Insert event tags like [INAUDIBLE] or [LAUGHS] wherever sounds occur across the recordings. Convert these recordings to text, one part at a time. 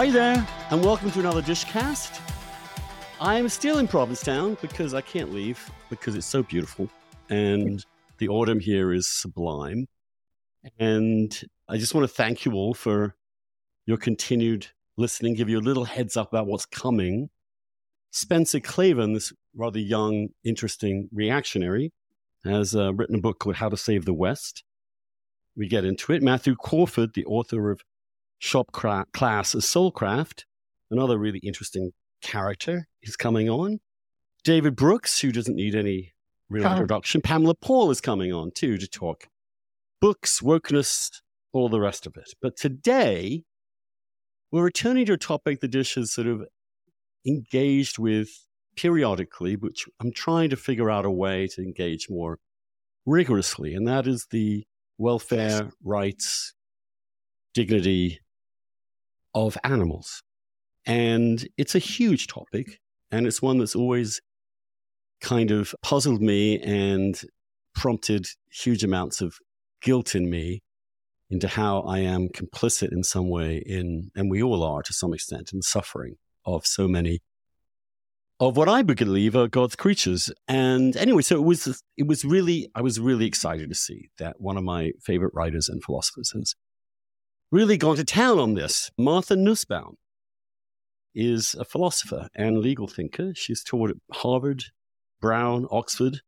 Hi there, and welcome to another Dishcast. I'm still in Provincetown because I can't leave because it's so beautiful and the autumn here is sublime. And I just want to thank you all for your continued listening, give you a little heads up about what's coming. Spencer Klavan, this rather young, interesting reactionary, has uh, written a book called How to Save the West. We get into it. Matthew Crawford, the author of Shop Cra- Class Soulcraft, another really interesting character, is coming on. David Brooks, who doesn't need any real oh. introduction. Pamela Paul is coming on too to talk books, wokeness, all the rest of it. But today, we're returning to a topic the dish has sort of engaged with periodically, which I'm trying to figure out a way to engage more rigorously, and that is the welfare, rights, dignity of animals. And it's a huge topic, and it's one that's always kind of puzzled me and prompted huge amounts of guilt in me into how I am complicit in some way in, and we all are to some extent, in suffering of so many of what I believe are God's creatures. And anyway, so it was it was really I was really excited to see that one of my favorite writers and philosophers has really gone to town on this. Martha Nussbaum is a philosopher and legal thinker. She's taught at Harvard, Brown, Oxford,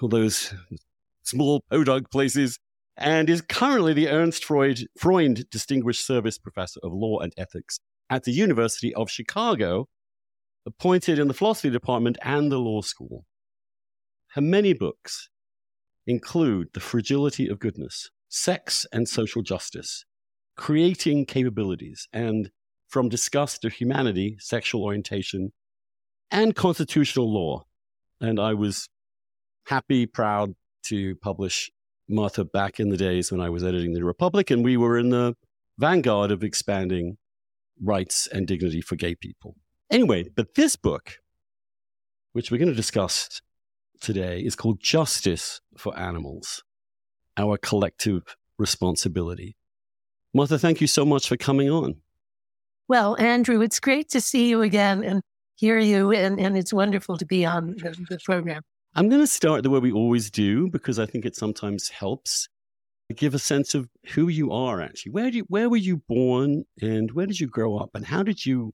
all those small podunk places, and is currently the Ernst Freud, Freund Distinguished Service Professor of Law and Ethics at the University of Chicago, appointed in the philosophy department and the law school. Her many books include The Fragility of Goodness, Sex and Social Justice, Creating Capabilities, and From Disgust to Humanity, Sexual Orientation, and Constitutional Law, and I was happy, proud to publish Martha back in the days when I was editing the Republic, and we were in the vanguard of expanding rights and dignity for gay people. Anyway, but this book, which we're going to discuss today, is called Justice for Animals Our Collective Responsibility. Martha, thank you so much for coming on. Well, Andrew, it's great to see you again and hear you, and, and it's wonderful to be on the, the program. I'm going to start the way we always do because I think it sometimes helps give a sense of who you are actually. Where did you, where were you born and where did you grow up and how did you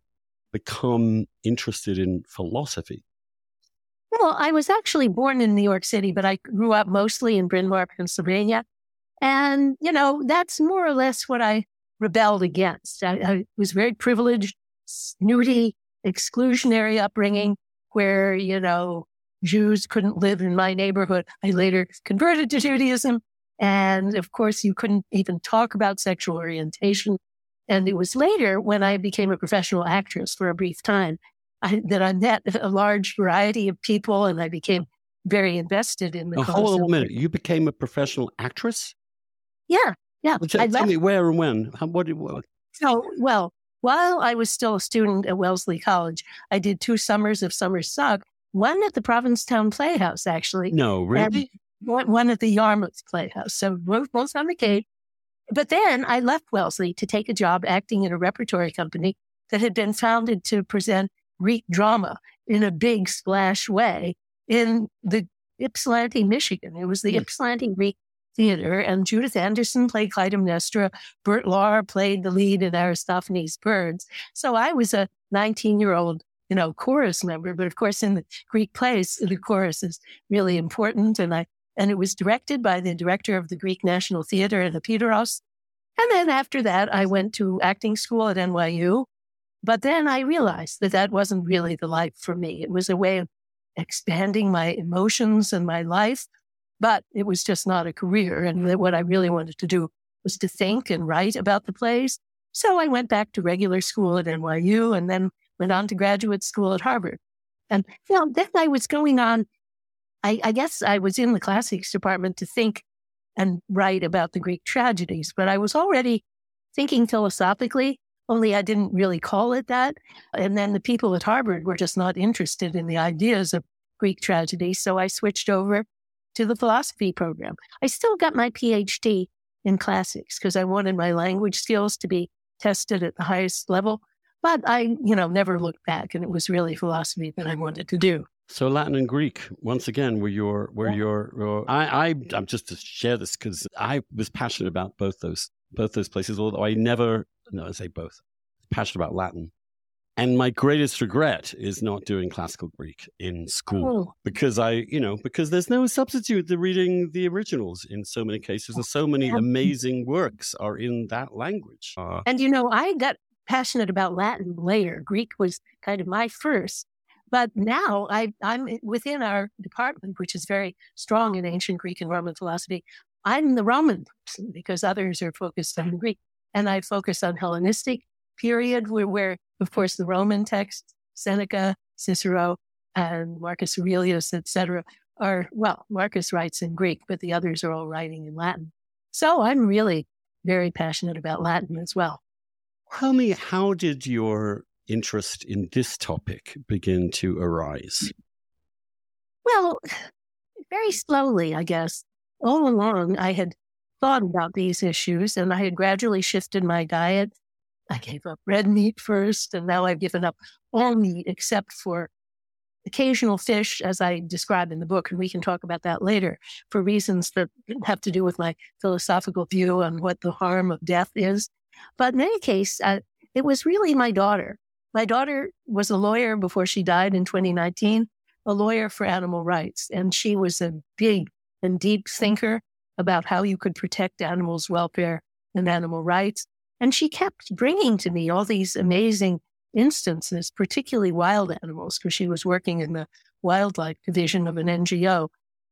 become interested in philosophy? Well, I was actually born in New York City, but I grew up mostly in Bryn Mawr, Pennsylvania. And, you know, that's more or less what I rebelled against. I, I was very privileged, snooty, exclusionary upbringing where, you know, Jews couldn't live in my neighborhood. I later converted to Judaism. And of course, you couldn't even talk about sexual orientation. And it was later when I became a professional actress for a brief time I, that I met a large variety of people and I became very invested in the oh, Hold on a minute. You became a professional actress? Yeah. Yeah. Well, tell, tell me where and when. How, what, did what? So, well, while I was still a student at Wellesley College, I did two summers of summer stock, one at the Provincetown Playhouse, actually. No, really? One, at the Yarmouth Playhouse. So both, both on the Cape. But then I left Wellesley to take a job acting in a repertory company that had been founded to present Greek drama in a big splash way in the Ypsilanti, Michigan. It was the mm. Ypsilanti Greek Theater, and Judith Anderson played Clytemnestra. Bert Lahr played the lead in Aristophanes' Birds. So I was a 19 year old you know, chorus member. But of course, in the Greek plays, the chorus is really important. And I, and it was directed by the director of the Greek National Theater in Epidaurus. And then after that, I went to acting school at NYU. But then I realized that that wasn't really the life for me. It was a way of expanding my emotions and my life, but it was just not a career. And what I really wanted to do was to think and write about the plays. So I went back to regular school at NYU and then went on to graduate school at Harvard. And you know, then I was going on, I, I guess I was in the classics department to think and write about the Greek tragedies, but I was already thinking philosophically, only I didn't really call it that. And then the people at Harvard were just not interested in the ideas of Greek tragedy. So I switched over to the philosophy program. I still got my PhD in classics because I wanted my language skills to be tested at the highest level. But I, you know, never looked back, and it was really philosophy that I wanted to do. So Latin and Greek, once again, were your were your, your I, I I'm just to share this because I was passionate about both those both those places, although I never no, I say both. Passionate about Latin. And my greatest regret is not doing classical Greek in school oh. because I, you know, because there's no substitute to reading the originals in so many cases, and so many amazing works are in that language. Uh, and you know, I got passionate about Latin later. Greek was kind of my first. But now I, I'm within our department, which is very strong in ancient Greek and Roman philosophy. I'm the Roman person because others are focused on Greek. And I focus on Hellenistic period where, where, of course, the Roman texts, Seneca, Cicero, and Marcus Aurelius, etc., are, well, Marcus writes in Greek, but the others are all writing in Latin. So I'm really very passionate about Latin as well. Tell me, how did your interest in this topic begin to arise? Well, very slowly, I guess. All along, I had thought about these issues and I had gradually shifted my diet. I gave up red meat first, and now I've given up all meat except for occasional fish, as I describe in the book. And we can talk about that later for reasons that have to do with my philosophical view on what the harm of death is. But in any case, uh, it was really my daughter. My daughter was a lawyer before she died in 2019, a lawyer for animal rights. And she was a big and deep thinker about how you could protect animals' welfare and animal rights. And she kept bringing to me all these amazing instances, particularly wild animals, because she was working in the wildlife division of an NGO.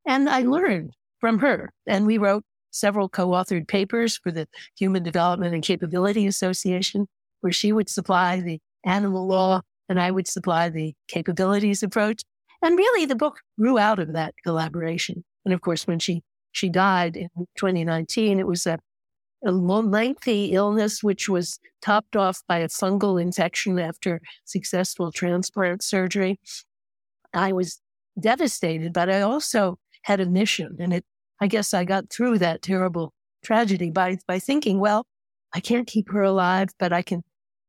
And I learned from her. And we wrote several co authored papers for the Human Development and Capability Association, where she would supply the animal law and I would supply the capabilities approach. And really, the book grew out of that collaboration. And of course, when she she died in 2019, it was a, a lengthy illness, which was topped off by a fungal infection after successful transplant surgery. I was devastated, but I also had a mission, and it. I guess I got through that terrible tragedy by by thinking, well, I can't keep her alive, but I can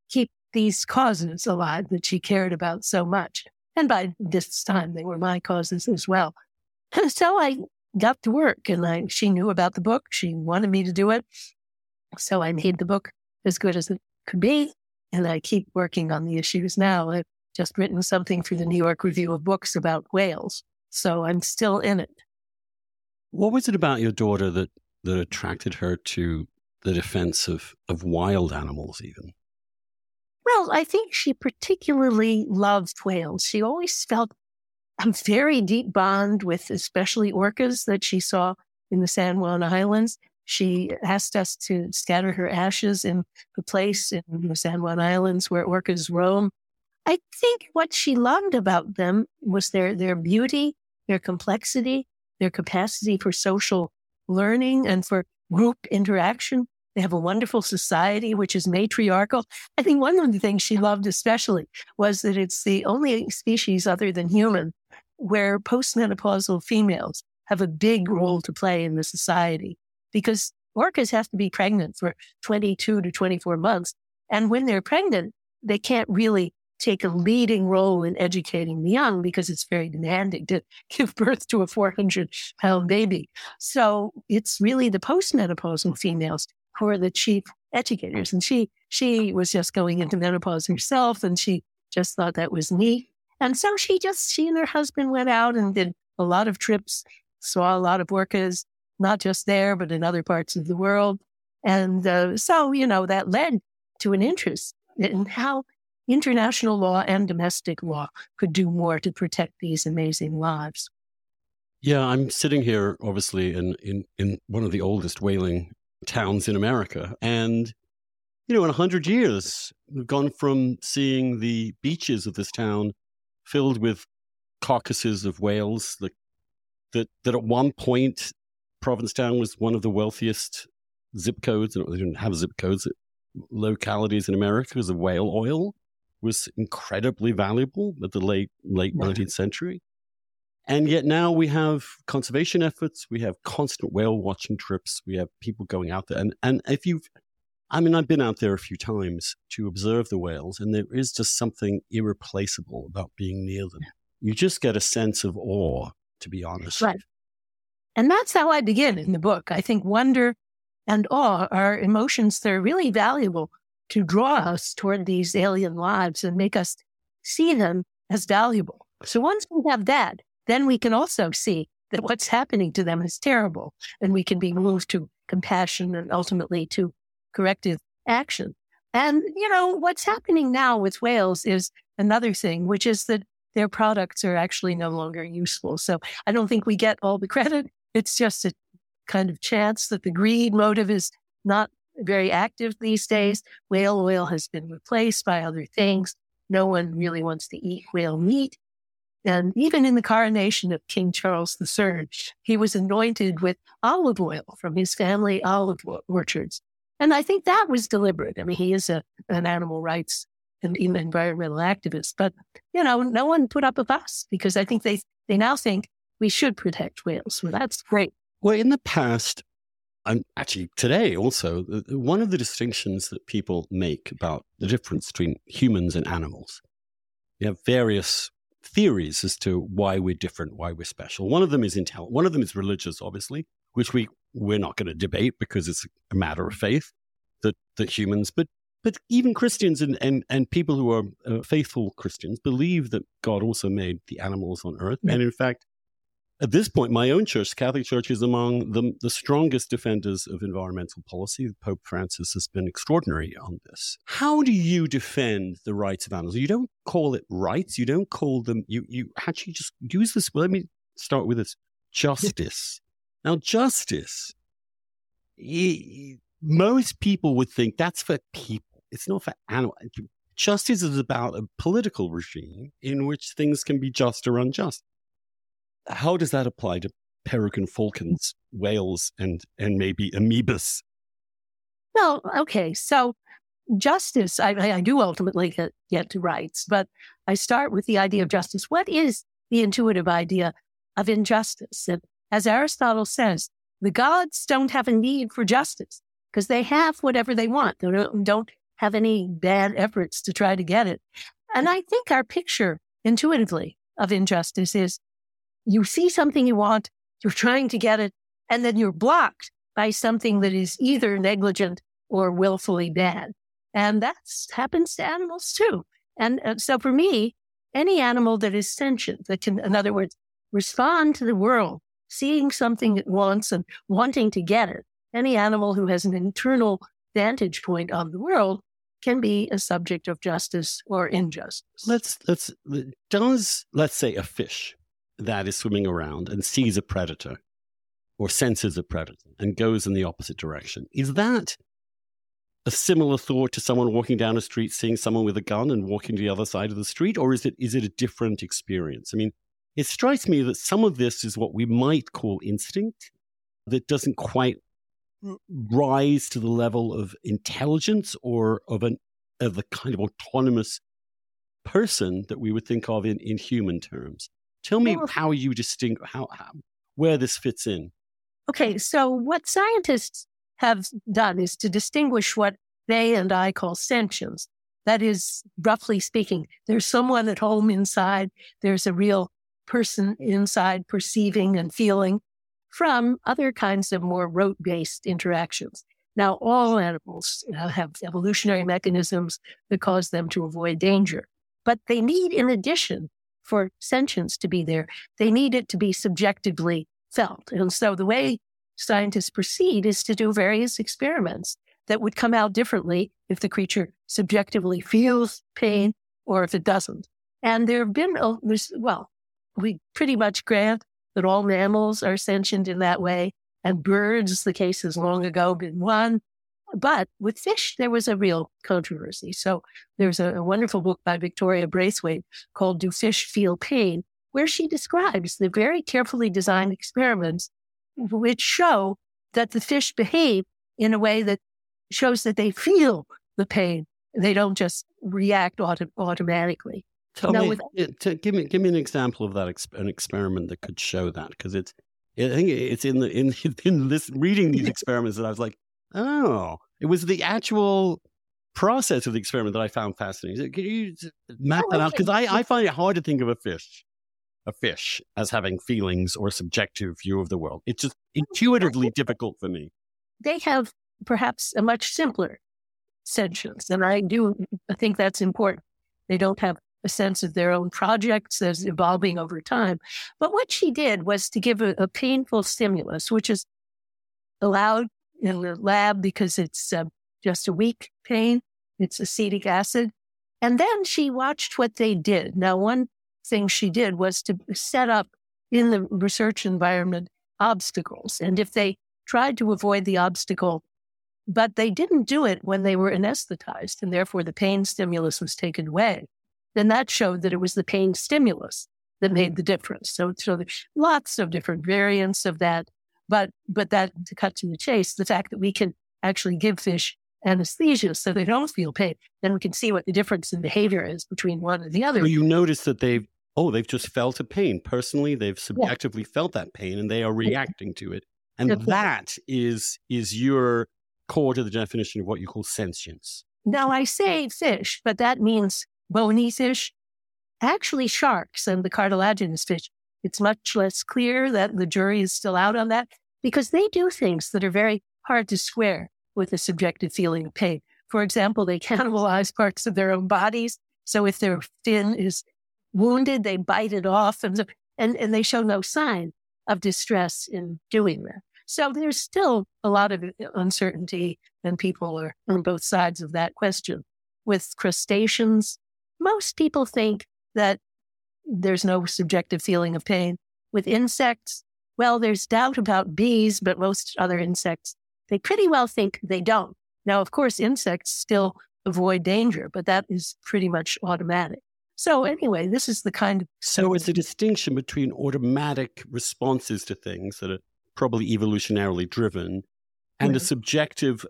keep these causes alive that she cared about so much. And by this time, they were my causes as well. so I got to work and I, she knew about the book. She wanted me to do it. So I made the book as good as it could be. And I keep working on the issues now. I've just written something for the New York Review of Books about whales. So I'm still in it. What was it about your daughter that, that attracted her to the defense of, of wild animals, even? Well, I think she particularly loved whales. She always felt a very deep bond with especially orcas that she saw in the San Juan Islands. She asked us to scatter her ashes in the place in the San Juan Islands where orcas roam. I think what she loved about them was their, their beauty, their complexity, their capacity for social learning and for group interaction. They have a wonderful society, which is matriarchal. I think one of the things she loved especially was that it's the only species other than human where postmenopausal females have a big role to play in the society because orcas have to be pregnant for 22 to 24 months. And when they're pregnant, they can't really take a leading role in educating the young because it's very demanding to [LAUGHS] give birth to a 400 pound baby. So it's really the postmenopausal females who are the chief educators. And she, she was just going into menopause herself and she just thought that was neat. And so she just, she and her husband went out and did a lot of trips, saw a lot of orcas, not just there, but in other parts of the world. And uh, so, you know, that led to an interest in how international law and domestic law could do more to protect these amazing lives. Yeah, I'm sitting here, obviously, in, in, in one of the oldest whaling towns in America. And, you know, in 100 years, we've gone from seeing the beaches of this town filled with carcasses of whales that that that at one point Provincetown was one of the wealthiest zip codes. and They didn't have zip codes. Localities in America because the whale oil was incredibly valuable at the late late nineteenth century, and yet now we have conservation efforts. We have constant whale watching trips. We have people going out there, and and if you've I mean, I've been out there a few times to observe the whales, and there is just something irreplaceable about being near them. You just get a sense of awe, to be honest. Right. And that's how I begin in the book. I think wonder and awe are emotions that are really valuable to draw us toward these alien lives and make us see them as valuable. So once we have that, then we can also see that what's happening to them is terrible and we can be moved to compassion and ultimately to corrective action. And, you know, what's happening now with whales is another thing, which is that their products are actually no longer useful. So I don't think we get all the [LAUGHS] credit. It's just a kind of chance that the greed motive is not very active these days. Whale oil has been replaced by other things. No one really wants to eat whale meat. And even in the coronation of King Charles III, he was anointed with olive oil from his family olive orchards. And I think that was deliberate. I mean, he is a, an animal rights and environmental activist, but you know, no one put up a fuss because I think they they now think we should protect whales. Well, that's great. Well, in the past, and actually today also, uh, uh, one of the distinctions that people make about the difference between humans and animals, you have various theories as to why we're different, why we're special. One of them is intel. One of them is religious, obviously, which we we're not going to debate because it's a matter of faith that that humans, but but even Christians and and, and people who are uh, faithful Christians believe that God also made the animals on earth, yeah. and in fact, at this point, my own church, the Catholic Church, is among the, the strongest defenders of environmental policy. Pope Francis has been extraordinary on this. How do you defend the rights of animals? You don't call it rights. You don't call them, you, you actually just use this. Let me start with this justice. [LAUGHS] now, justice, most people would think that's for people, it's not for animals. Justice is about a political regime in which things can be just or unjust how does that apply to peregrine falcons, whales, and and maybe amoebas? Well, okay, so justice, I, I do ultimately get, get to rights, but I start with the idea of justice. What is the intuitive idea of injustice? And as Aristotle says, the gods don't have a need for justice because they have whatever they want. They don't, don't have any bad efforts to try to get it. And I think our picture intuitively of injustice is you see something you want, you're trying to get it, and then you're blocked by something that is either negligent or willfully bad. And that happens to animals too. And uh, so for me, any animal that is sentient, that can, in other words, respond to the world, seeing something it wants and wanting to get it, any animal who has an internal vantage point on the world can be a subject of justice or injustice. Let's let's does let's say a fish that is swimming around and sees a predator or senses a predator and goes in the opposite direction. Is that a similar thought to someone walking down a street, seeing someone with a gun and walking to the other side of the street? Or is it, is it a different experience? I mean, it strikes me that some of this is what we might call instinct that doesn't quite rise to the level of intelligence or of an of the kind of autonomous person that we would think of in, in human terms. Tell me well, how you distinguish how, how where this fits in. Okay, so what scientists have done is to distinguish what they and I call sentience. That is, roughly speaking, there's someone at home inside. There's a real person inside perceiving and feeling from other kinds of more rote based interactions. Now, all animals have evolutionary mechanisms that cause them to avoid danger, but they need, in addition, for sentience to be there. They need it to be subjectively felt. And so the way scientists proceed is to do various experiments that would come out differently if the creature subjectively feels pain or if it doesn't. And there have been, oh, well, we pretty much grant that all mammals are sentient in that way. And birds, the case has long ago been won. But with fish, there was a real controversy. So there's a, a wonderful book by Victoria Braithwaite called Do Fish Feel Pain, where she describes the very carefully designed experiments which show that the fish behave in a way that shows that they feel the pain. They don't just react auto- automatically. Tell me, with, give me, give me an example of that an experiment that could show that because it's, I think it's in the in [LAUGHS] in this reading these [LAUGHS] experiments that I was like, Oh, It was the actual process of the experiment that I found fascinating. Can you map oh, that out? Because I, I find it hard to think of a fish, a fish, as having feelings or a subjective view of the world. It's just oh, intuitively difficult for me. They have perhaps a much simpler sentience, and I do I think that's important. They don't have a sense of their own projects as evolving over time. But what she did was to give a, a painful stimulus, which is allowed in the lab because it's uh, just a weak pain. It's acetic acid. And then she watched what they did. Now, one thing she did was to set up in the research environment obstacles. And if they tried to avoid the obstacle, but they didn't do it when they were anesthetized, and therefore the pain stimulus was taken away, then that showed that it was the pain stimulus that made the difference. So, so there's lots of different variants of that. But, but that to cut to the chase, the fact that we can actually give fish anesthesia so they don't feel pain, then we can see what the difference in behavior is between one and the other. So you notice that they've, oh, they've just felt a pain. Personally, they've subjectively yeah. felt that pain and they are reacting to it. And that is, is your core to the definition of what you call sentience. Now I say fish, but that means bony fish. Actually, sharks and the cartilaginous fish it's much less clear that the jury is still out on that because they do things that are very hard to square with a subjective feeling of pain. For example, they [LAUGHS] cannibalize parts of their own bodies. So if their fin is wounded, they bite it off and, and, and they show no sign of distress in doing that. So there's still a lot of uncertainty and people are on both sides of that question. With crustaceans, most people think that there's no subjective feeling of pain. With insects, well, there's doubt about bees, but most other insects, they pretty well think they don't. Now, of course, insects still avoid danger, but that is pretty much automatic. So anyway, this is the kind of. So it's a distinction between automatic responses to things that are probably evolutionarily driven and a subjective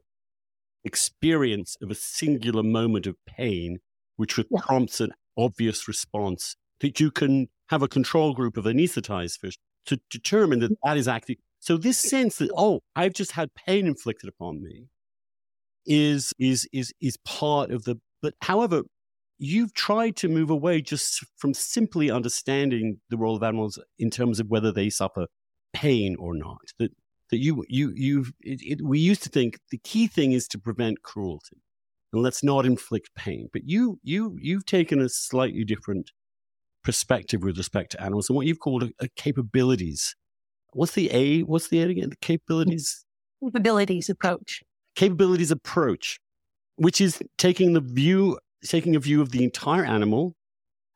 experience of a singular moment of pain, which yeah. prompts an obvious response that you can have a control group of anesthetized fish to determine that that is actually. So this sense that oh, I've just had pain inflicted upon me is is is is part of the. But however, you've tried to move away just from simply understanding the role of animals in terms of whether they suffer pain or not. That that you you you we used to think the key thing is to prevent cruelty and let's not inflict pain. But you you you've taken a slightly different perspective with respect to animals and what you've called a, a capabilities. What's the A? What's the A again? The capabilities? Capabilities approach. Capabilities approach, which is taking the view, taking a view of the entire animal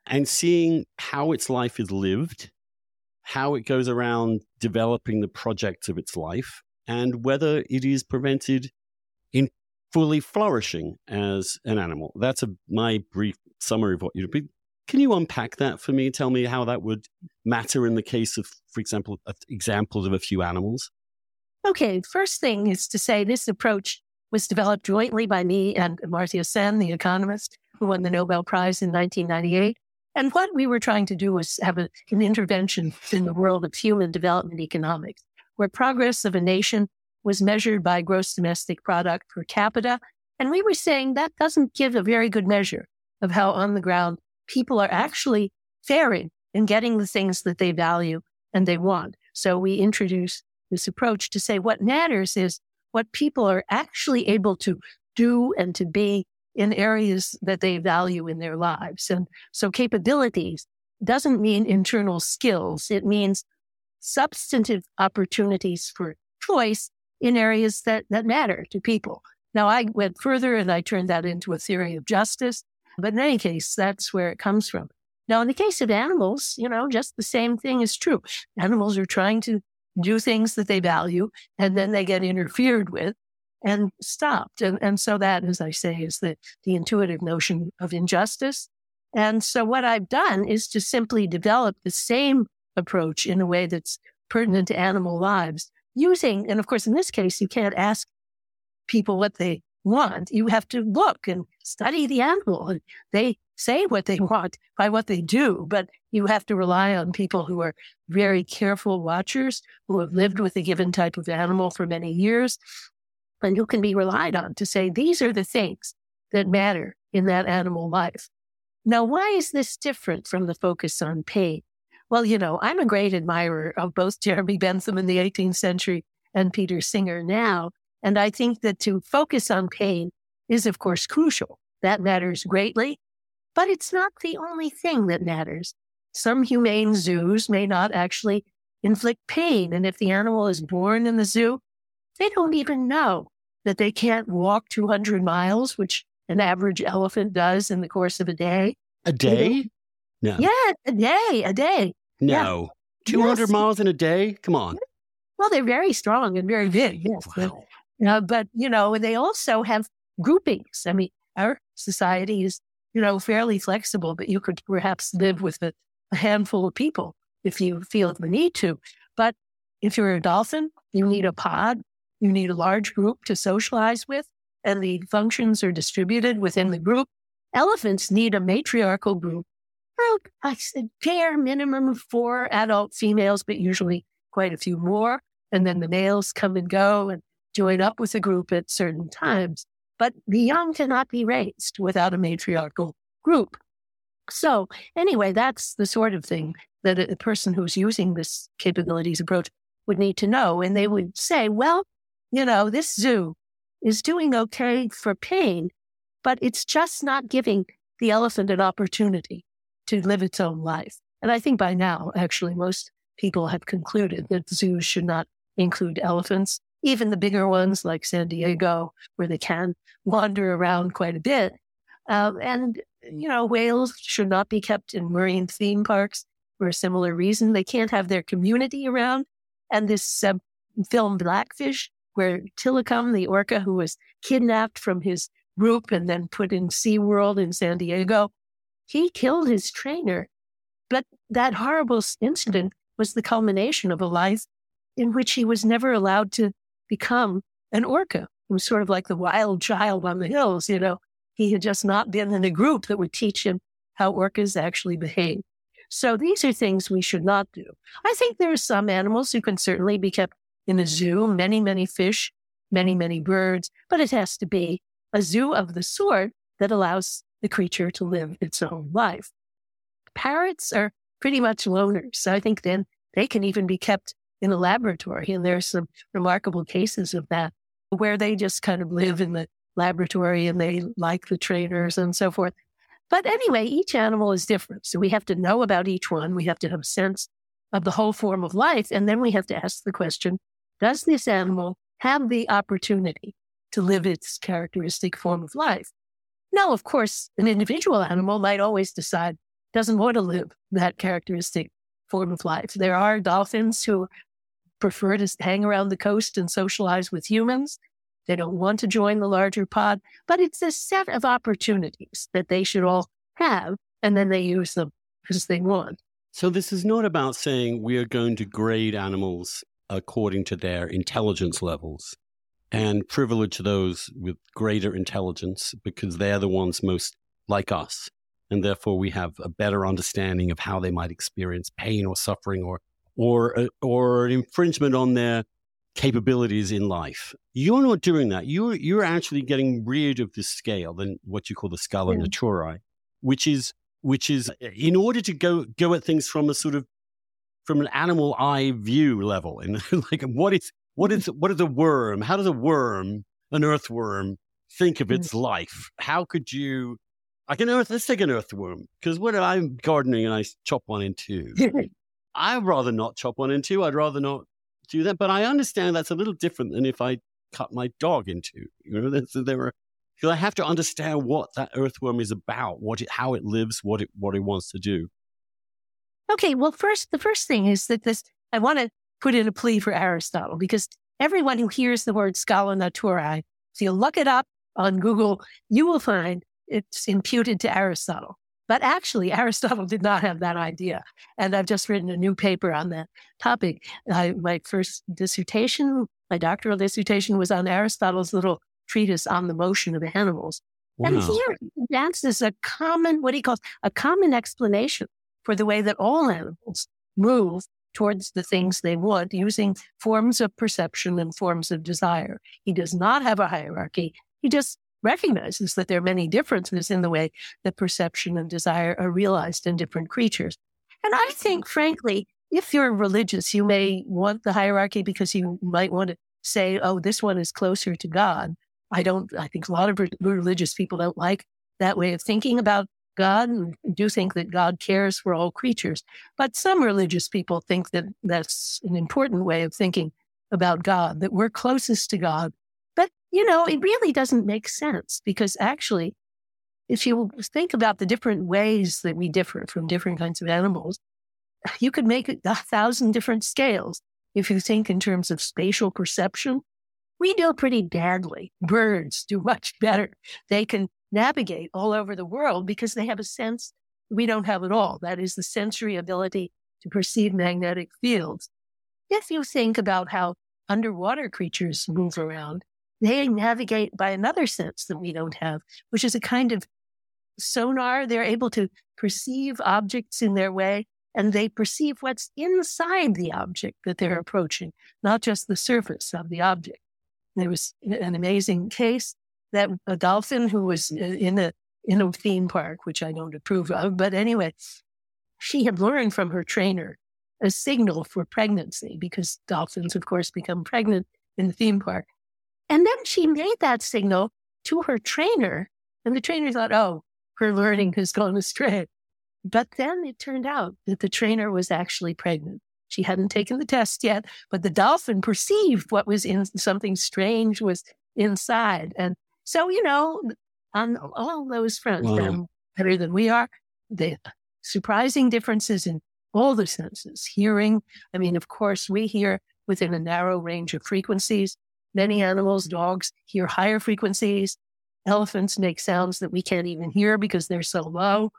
and seeing how its life is lived, how it goes around developing the projects of its life, and whether it is prevented in fully flourishing as an animal. That's a, my brief summary of what you. Can you unpack that for me? Tell me how that would matter in the case of, for example, examples of a few animals? Okay, first thing is to say this approach was developed jointly by me and Amartya Sen, the economist who won the Nobel Prize in 1998. And what we were trying to do was have a, an intervention in the world of human development economics, where progress of a nation was measured by gross domestic product per capita. And we were saying that doesn't give a very good measure of how on the ground people are actually faring in getting the things that they value and they want. So we introduce this approach to say what matters is what people are actually able to do and to be in areas that they value in their lives. And so capabilities doesn't mean internal skills. It means substantive opportunities for choice in areas that, that matter to people. Now I went further and I turned that into a theory of justice but in any case, that's where it comes from. Now, in the case of animals, you know, just the same thing is true. Animals are trying to do things that they value and then they get interfered with and stopped. And, and so that, as I say, is the, the intuitive notion of injustice. And so what I've done is to simply develop the same approach in a way that's pertinent to animal lives using, and of course, in this case, you can't ask people what they want. You have to look and study the animal. And they say what they [LAUGHS] want by what they do, but you have to rely on people who are very careful watchers who have lived with a given type of animal for many years. and who can be relied on to say these are the things that matter in that animal life. Now, why is this different from the focus on pain? Well, you know, I'm a great admirer of both Jeremy Bentham in the 18th century and Peter Singer now. And I think that to focus on pain is, of course, crucial. That matters greatly, but it's not the only thing that matters. Some humane zoos may not actually inflict pain. And if the animal is born in the zoo, they don't even know that they can't walk 200 miles, which an average elephant does in the course of a day. A day? No. Yeah, a day, a day. No. Yeah. 200 yes. miles in a day? Come on. Well, they're very strong and very big. Yes. Wow. Uh, but, you know, they also have groupings. I mean, our society is, you know, fairly flexible, but you could perhaps live with a, a handful of people if you feel the need to. But if you're a dolphin, you need a pod, you need a large group to socialize with and the functions are distributed within the group. Elephants need a matriarchal group. Well, I said bare minimum of four adult females, but usually quite a few more. And then the males come and go and join up with a group at certain times. But the young cannot be raised without a matriarchal group. So anyway, that's the sort of thing that a person who's using this capabilities approach would need to know. And they would say, well, you know, this zoo is doing okay for pain, but it's just not giving the elephant an opportunity to live its own life. And I think by now, actually, most people have concluded that zoos should not include elephants, even the bigger ones like San Diego, where they can wander around quite a bit. Um, and, you know, whales should not be kept in marine theme parks for a similar reason. They can't have their community around. And this uh, film Blackfish where Tilikum, the orca who was kidnapped from his group and then put in SeaWorld in San Diego, he killed his trainer. But that horrible incident was the culmination of a life in which he was never allowed to become an orca. He was sort of like the wild child on the hills, you know. He had just not been in a group that would teach him how orcas actually behave. So these are things we should not do. I think there are some animals who can certainly be kept in a zoo, many, many fish, many, many birds, but it has to be a zoo of the sort that allows the creature to live its own life. Parrots are pretty much loners. So I think then they can even be kept in a laboratory. And there are some remarkable cases of that where they just kind of live in the laboratory and they like the trainers and so forth. But anyway, each animal is different. So we have to know about each one. We have to have a sense of the whole form of life. And then we have to ask the question, does this animal have the opportunity to live its characteristic form of life? Now, of course, an individual animal might always decide doesn't want to live that characteristic form of life. There are dolphins who prefer to hang around the coast and socialize with humans. They don't want to join the larger pod, but it's a set of opportunities that they should all have, and then they use them as they want. So, this is not about saying we are going to grade animals according to their intelligence levels and privilege those with greater intelligence because they're the ones most like us. And therefore, we have a better understanding of how they might experience pain or suffering or, or, uh, or an infringement on their capabilities in life. You're not doing that. You're, you're actually getting rid of the scale, than what you call the scala yeah. naturae, which is, which is in order to go, go at things from a sort of from an animal eye view level and [LAUGHS] like what is what is what is a worm how does a worm an earthworm think of its life how could you like an earth let's take an earthworm because when i'm gardening and i chop one in two [LAUGHS] i'd rather not chop one in two i'd rather not do that but i understand that's a little different than if i cut my dog in two you know there are because i have to understand what that earthworm is about what it how it lives what it what it wants to do Okay, well, first, the first thing is that this, I want to put in a plea for Aristotle because everyone who hears the word scala naturae, if you look it up on Google, you will find it's imputed to Aristotle. But actually, Aristotle did not have that idea. And I've just written a new paper on that topic. I, my first dissertation, my doctoral dissertation was on Aristotle's little treatise on the motion of animals. Wow. And here, that's is a common, what he calls a common explanation for the way that all animals move towards the things they want using forms of perception and forms of desire. He does not have a hierarchy. He just recognizes that there are many differences in the way that perception and desire are realized in different creatures. And I think, frankly, if you're religious, you may want the hierarchy because you might want to say, oh, this one is closer to God. I don't, I think a lot of religious people don't like that way of thinking about God and do think that God cares for all creatures. But some religious people think that that's an important way of thinking about God, that we're closest to God. You know, it really doesn't make sense because actually, if you think about the different ways that we differ from different kinds of animals, [SIGHS] you could make a thousand different scales. If you think in terms of spatial perception, we do pretty badly. Birds do much [LAUGHS] better. They can navigate all over the world because they have a sense we don't have at all. That is the sensory ability to perceive magnetic fields. If you think about how underwater creatures move around, they navigate by another sense that we don't have, which is a kind of sonar. They're able to perceive objects in their way and they perceive what's inside the object that they're approaching, not just the surface of the object. There was an amazing case that a dolphin who was in a in a theme park, which I don't approve of, but anyway, she had learned from her trainer a signal for pregnancy because dolphins, of course, become pregnant in the theme park. And then she made that signal to her trainer, and the trainer thought, "Oh, her learning has gone astray." But then it turned out that the trainer was actually pregnant. She hadn't taken the test yet, but the dolphin perceived what was in something strange was inside. And so, you know, on all those fronts, wow. they're better than we are. The surprising differences in all the senses, hearing. I mean, of course, we hear within a narrow range of frequencies. Many animals, dogs, hear higher frequencies. Elephants make sounds that we can't even hear because they're so low.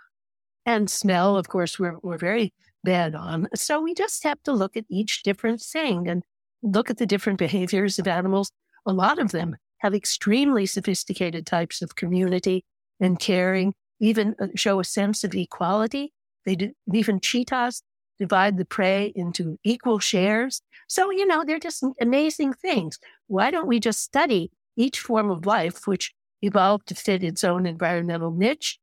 And smell, of course, we're, we're very bad on. So we just have to look at each different thing and look at the different behaviors of animals. A lot of them have extremely sophisticated types of community and caring, even uh, show a sense of equality. They do, even cheetahs divide the prey into equal shares. So, you know, they're just amazing things. Why don't we just study each form of life, which evolved to fit its own environmental niche,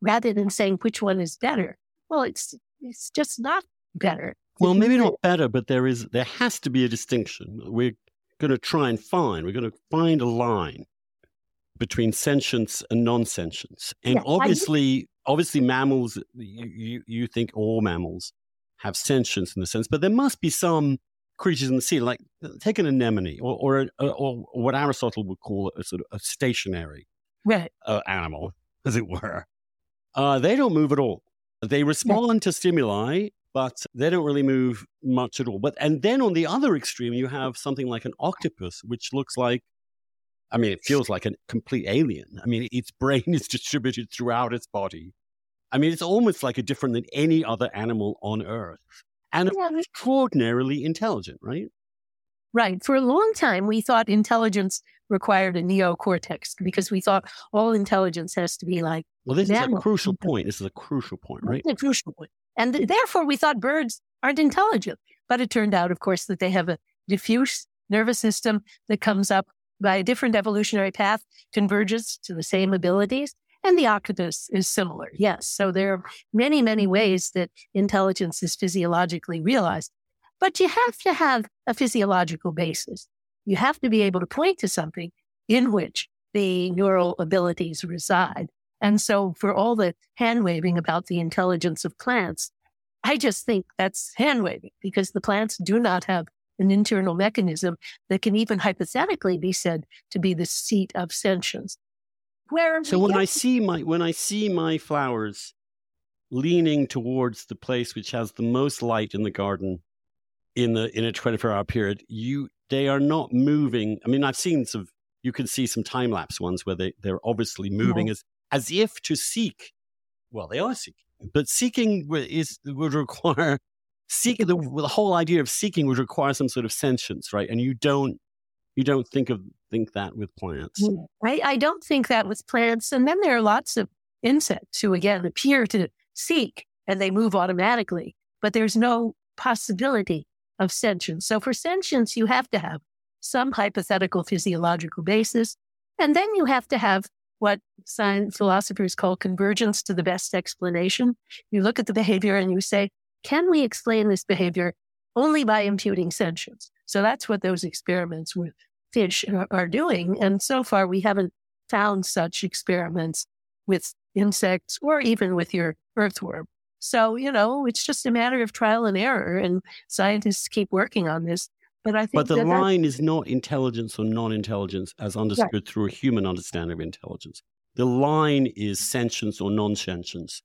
rather than saying which one is better? Well, it's, it's just not better. Well, maybe not [LAUGHS] better, but there is there has to be a distinction. We're going to try and find. We're going to find a line between sentience and non-sentience. And yeah, obviously, obviously, mammals. You, you you think all mammals have sentience in the sense, but there must be some creatures in the sea, like take an anemone or or, a, or what Aristotle would call a sort of a stationary right. uh, animal, as it were. Uh, they don't move at all. They respond yeah. to stimuli but they don't really move much at all. But and then on the other extreme, you have something like an octopus, which looks like, I mean, it feels like a complete alien. I mean, its brain [LAUGHS] is distributed throughout its body. I mean, it's almost like a different than any other animal on Earth, and extraordinarily intelligent, right? Right. For a long time, we thought intelligence required a neocortex because we thought all intelligence has to be like. Well, this is a crucial point. This is a crucial point, right? a crucial point. And th- therefore, we thought birds aren't intelligent. But it turned out, of course, that they have a diffuse nervous system that comes up by a different evolutionary path, converges to the same abilities. And the octopus is similar. Yes. So there are many, many mm-hmm. ways that intelligence is physiologically realized. But you have to have a physiological basis. You have to be able to point to something in which the neural abilities reside. And so for all the hand waving about the intelligence of plants, I just think that's hand waving because the plants do not have an internal mechanism that can even hypothetically be said to be the seat of sentience. Where so when I see my when I see my flowers leaning towards the place which has the most light in the garden in the in a 24 hour period, you they are not moving. I mean, I've seen some you can see some time lapse ones where they, they're obviously moving as as if to seek. Well, they are seeking, but seeking is would require seeking the, the whole idea of seeking would require some sort of sentience, right? And you don't you don't think of think that with plants. Mm, I, I don't think that with plants. And then there are lots of insects who again appear to seek and they move automatically, but there's no possibility of sentience. So for sentience, you have to have some hypothetical physiological basis. And then you have to have what science philosophers call convergence to the best explanation. You look at the behavior and you say, can we explain this behavior only by imputing sentience? So that's what those experiments with fish are doing. And so far, we haven't found such experiments with insects or even with your earthworm. So, you know, it's just a matter of trial and error, and scientists keep working on this. But I think But the that line is not intelligence or non intelligence as understood through a human understanding of intelligence. The line is sentience or non sentience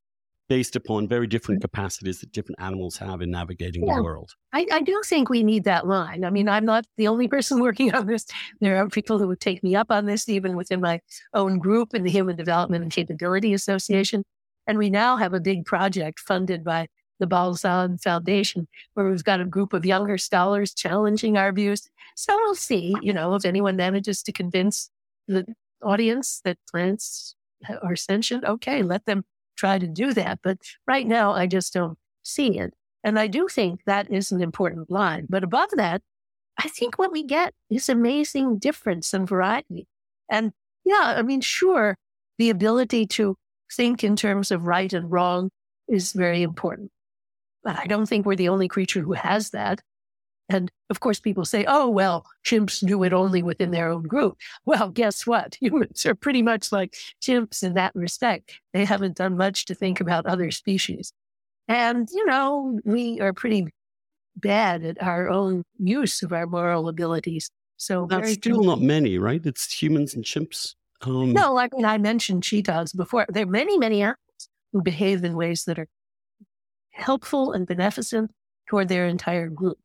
based upon very different capacities that different animals have in navigating Yeah. the world. I, I do think we need that line. I mean, I'm not the only person [LAUGHS] working on this. There are people who would take me up on this, even within my own group in the Human Development and Capability Association. And we now have a big project funded by the Balzan Foundation, where we've got a group of younger scholars challenging our views. So we'll see, you know, if anyone manages to convince the audience that plants are sentient, okay, let them try to do that. But right now, I just don't see it. And I do think that is an important line. But above that, I think what we get is amazing difference and variety. And yeah, I mean, sure, the ability to think in terms of right and wrong is very important. But I don't think we're the only creature who has that. And of course, people say, oh, well, chimps do it only within their own group. Well, guess what? [LAUGHS] Humans are pretty much like chimps in that respect. They haven't done much to think about other species. And, you know, we are pretty bad at our own use of our moral abilities. So That's still not many, right? It's humans and chimps. Um, No, I mean, I mentioned cheetahs before. There are many, many animals who behave in ways that are helpful and beneficent toward their entire group.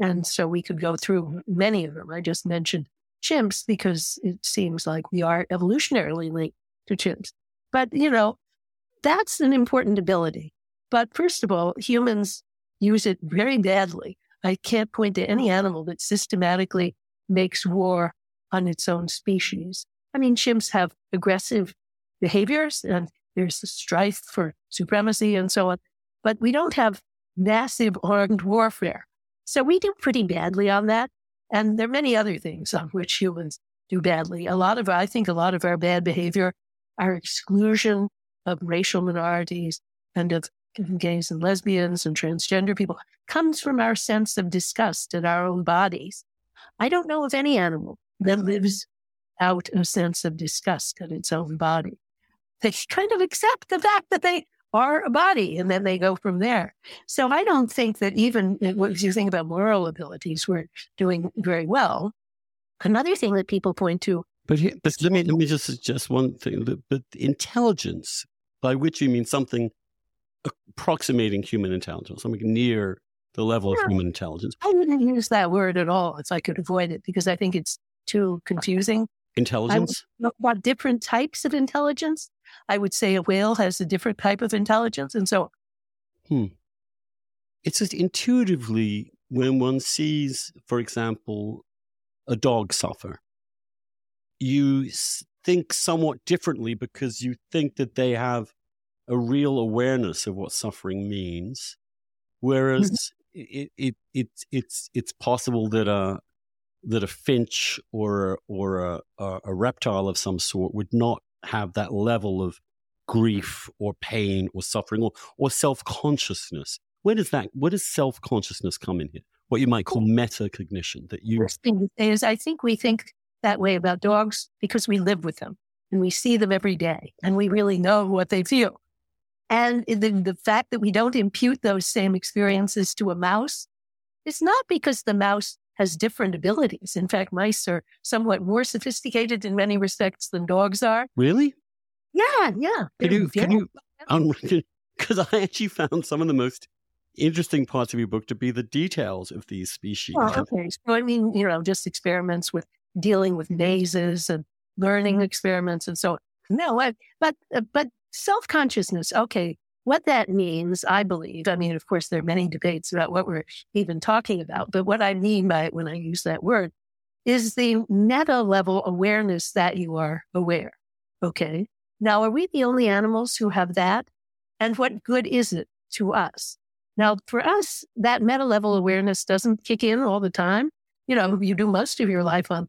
And so we could go through many of them. I just mentioned chimps because it seems like we are evolutionarily linked to chimps. But, you know, that's an important ability. But first of all, humans use it very badly. I can't point to any animal that systematically makes war on its own species. I mean, chimps have aggressive behaviors and there's a strife for supremacy and so on, but we don't have massive armed warfare. So we do pretty badly on that. And there are many other things on which humans do badly. A lot of, I think a lot of our bad behavior, our exclusion of racial minorities and of gays and lesbians and transgender people comes from our sense of disgust at our own bodies. I don't know of any animal that lives out a sense of disgust at its own body. They kind of accept the fact that they are a body and then they go from there. So I don't think that even uh, if you think about moral abilities, we're doing very well. Another thing that people point to But, here, but let me let me just suggest one thing. That, but intelligence, by which you mean something approximating human intelligence, something near the level of human intelligence. I wouldn't use that word at all if I could avoid it because I think it's too confusing. Intelligence. About different types of intelligence. I would say a whale has a different type of intelligence. And so, hmm. It's just intuitively when one sees, for example, a dog suffer, you think somewhat differently because you think that they have a real awareness of what suffering means, whereas mm-hmm. it, it, it, it's it's possible that a that a finch or or a, a, a reptile of some sort would not have that level of grief or pain or suffering or, or self consciousness. Where does that where does self consciousness come in here? What you might call metacognition that you first thing is I think we think that way about dogs because we live with them and we see them every day and we really know what they feel. And the, the fact that we don't impute those same experiences to a mouse is not because the mouse has different abilities. In fact, mice are somewhat more sophisticated in many respects than dogs are. really Yeah, yeah. can you They're can you um, [LAUGHS] because I actually found some of the most interesting parts of your book to be the details of these species. Well, okay. So, I mean, you know, just experiments with dealing with mazes and learning experiments and so on. No, I, but, uh, but self consciousness, okay. What that means, I believe, I mean, of course, there are many debates about what we're even talking about, but what I mean by it when I use that word is the meta level awareness that you are aware. Okay. Now, are we the only animals who have that? And what good is it to us? Now, for us, that meta level awareness doesn't kick in all the time. You know, you do most of your life on,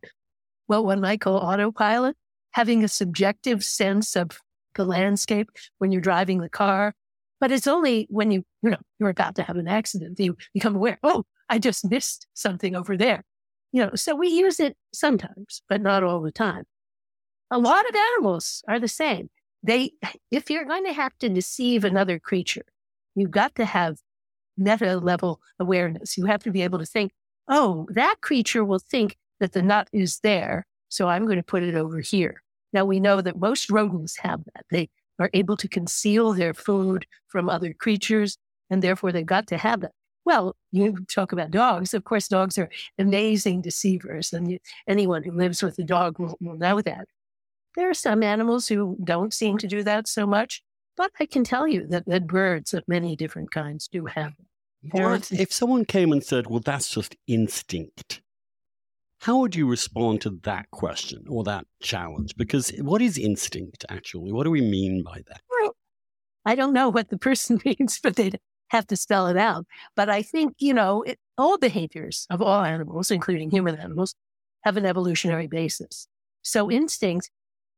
well, what might call autopilot, having a subjective sense of the landscape when you're driving the car. But it's only when you, you know, you're about to have an accident that you become aware, oh, I just missed something over there. You know, so we use it sometimes, but not all the time. A lot of animals are the same. They, if you're going to have to deceive another creature, you've got to have meta level awareness. You have to be able to think, oh, that creature will think that the nut is there. So I'm going to put it over here. Now we know that most rodents have that. They are able to conceal their food from other creatures, and therefore they've got to have that. Well, you talk about dogs. Of course, dogs are amazing deceivers, and you, anyone who lives with a dog will, will know that. There are some animals who don't seem to do that so much, but I can tell you that, that birds of many different kinds do have it. What if someone came and said, well, that's just instinct? How would you respond to that question or that challenge? Because what is instinct actually? What do we mean by that? I don't know what the person [LAUGHS] means, but they'd have to spell it out. But I think, you know, it, all behaviors of all animals, including human animals, have an evolutionary basis. So instinct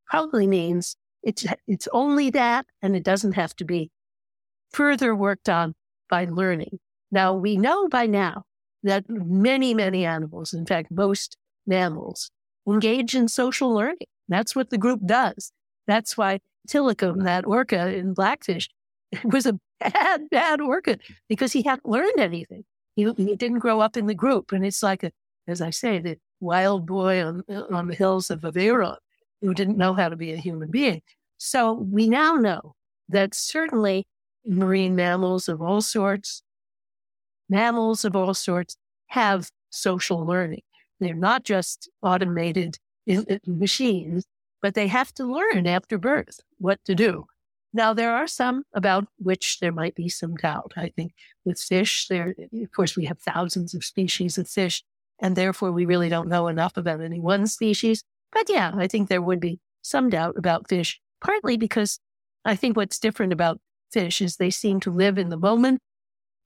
probably means it's, it's only that and it doesn't have to be further worked on by learning. Now we know by now that many, many animals, in fact, most mammals engage in social learning. That's what the group does. That's why Tilikum, that orca in Blackfish, [LAUGHS] was a bad, bad orca because he hadn't learned anything. He, he didn't grow up in the group. And it's like, a, as I say, the wild boy on, on the hills of Aveyron who didn't know how to be a human being. So we now know that certainly marine mammals of all sorts, mammals of all sorts have social learning. They're not just automated machines, but they have to learn after birth what to do. Now, there are some about which there might be some doubt. I think with fish, there, of course, we have thousands of species of fish, and therefore we really don't know enough about any one species. But yeah, I think there would be some doubt about fish, partly because I think what's different about fish is they seem to live in the moment,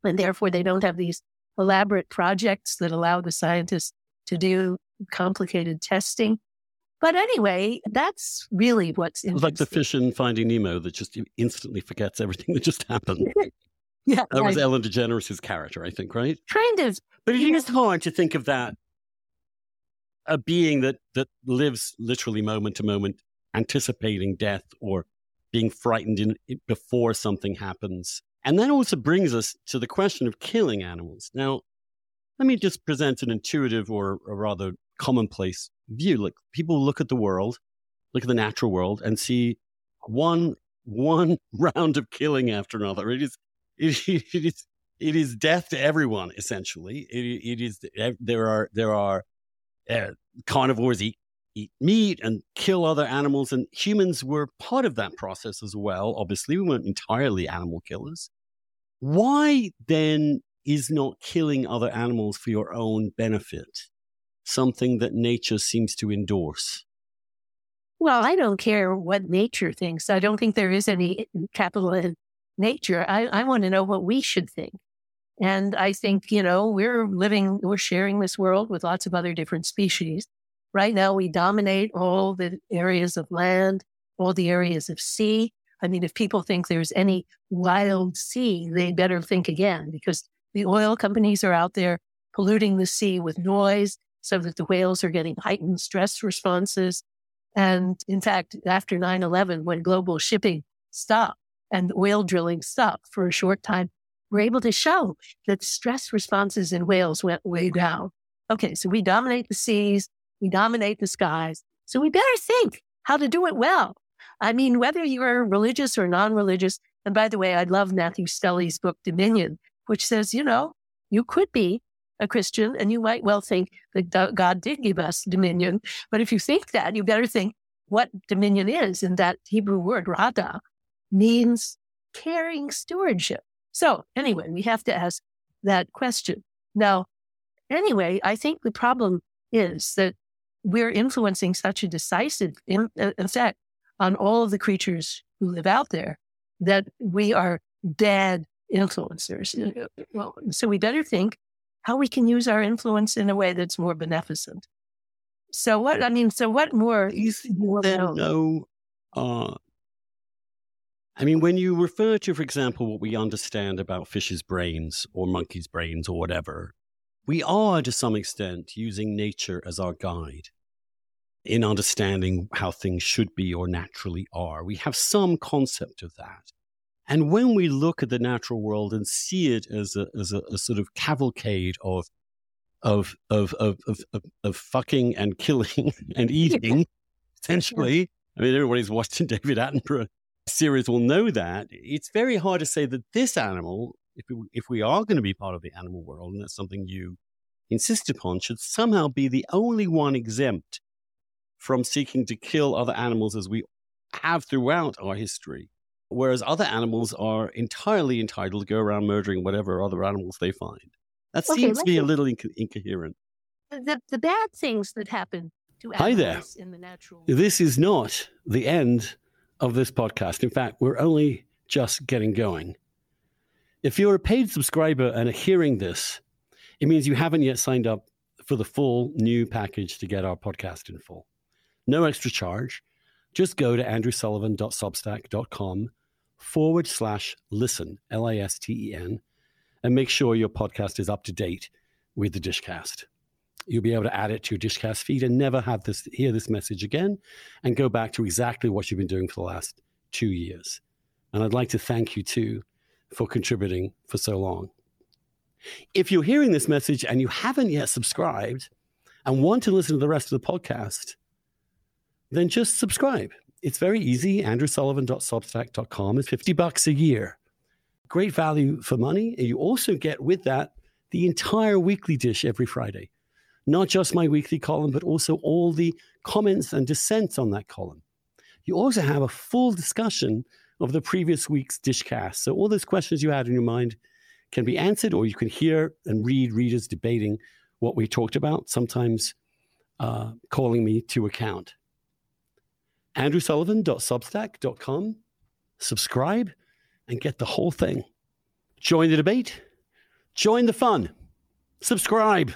and therefore they don't have these elaborate projects that allow the scientists to do complicated testing. But anyway, that's really what's like the fish in Finding Nemo that just instantly forgets everything that just happened. [LAUGHS] yeah, that was Ellen DeGeneres' character, I think, right? Kind of. But it is hard to think of that a being that that lives literally moment to moment, anticipating death or being frightened in, before something happens. And that also brings us to the question of killing animals. Now, let me just present an intuitive or a rather commonplace view. Like people look at the world, look at the natural world, and see one one [LAUGHS] round of killing after another. It is it, [LAUGHS] it is it is death to everyone essentially. It, it is there are there are uh, carnivores eat eat meat and kill other animals, and humans were part of that process as well. Obviously, we weren't entirely animal killers. Why then is not killing other animals for your own benefit something that nature seems to endorse? Well, I don't care what nature thinks. I don't think there is any capital in nature. I, I want to know what we should think. And I think, you know, we're living, we're sharing this world with lots of other different species. Right now, we dominate all the areas of land, all the areas of sea. I mean, if people think there's any wild sea, they better think again because the oil companies are out there polluting the sea with noise so that the whales are getting heightened stress responses. And in fact, after 9 11, when global shipping stopped and oil drilling stopped for a short time, we're able to show that stress responses in whales went way down. Okay, so we dominate the seas, we dominate the skies. So we better think how to do it well. I mean, whether you're religious or non religious, and by the way, I love Matthew Scully's book, Dominion, which says, you know, you could be a Christian and you might well think that God did give us dominion. But if you think that, you better think what dominion is. And that Hebrew word, rada, means caring stewardship. So anyway, we have to ask that question. Now, anyway, I think the problem is that we're influencing such a decisive in, effect on all of the creatures who live out there that we are bad influencers. Well, so we better think how we can use our influence in a way that's more beneficent. So what I mean, so what more? Is there no? Uh, I mean, when you refer to, for example, what we understand about fishes' brains or monkeys' brains or whatever, we are to some extent using nature as our guide in understanding how things should be or naturally are. We have some concept of that. And when we look at the natural world and see it as a, as a, a sort of cavalcade of, of, of, of, of, of, fucking and killing [LAUGHS] and eating, [LAUGHS] essentially, I mean, everybody's watching [LAUGHS] David Attenborough series will know that. It's very hard to say that this animal, if we, if we are going to be part of the animal world, and that's something you insist upon, should somehow be the only one exempt from seeking to kill other animals as we have throughout our history whereas other animals are entirely entitled to go around murdering whatever other animals they find. That okay, seems to be a little inco- incoherent. The, the bad things that happen to Hi there. in the natural world. This is not the end of this podcast. In fact, we're only just getting going. If you're a paid subscriber and are hearing this, it means you haven't yet signed up for the full new package to get our podcast in full. No extra charge. Just go to andrewsullivan.substack.com forward slash listen, L I S T E N, and make sure your podcast is up to date with the Dishcast. You'll be able to add it to your Dishcast feed and never have this hear this message again and go back to exactly what you've been doing for the last two years. And I'd like to thank you too for contributing for so long. If you're hearing this message and you haven't yet subscribed and want to listen to the rest of the podcast, then just subscribe. It's very easy. AndrewSullivan.substack.com is 50 bucks a year. Great value for money. And you also get with that the entire weekly dish every Friday. Not just my weekly column, but also all the comments and dissents on that column. You also have a full discussion of the previous week's dishcast. So all those questions you had in your mind can be answered, or you can hear and read readers debating what we talked about, sometimes uh, calling me to account andrewsullivan.substack.com. Subscribe and get the whole thing. Join the debate. Join the fun. Subscribe.